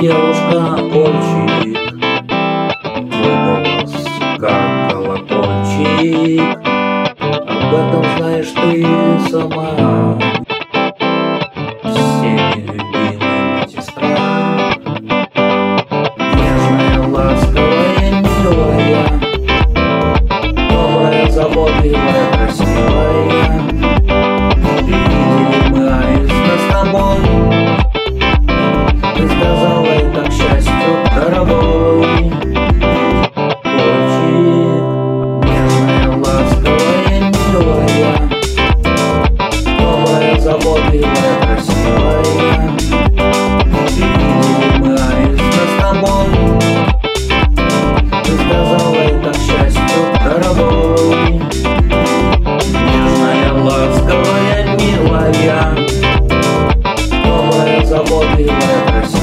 девушка кольчик Твой голос как колокольчик. Об этом знаешь ты сама. universe.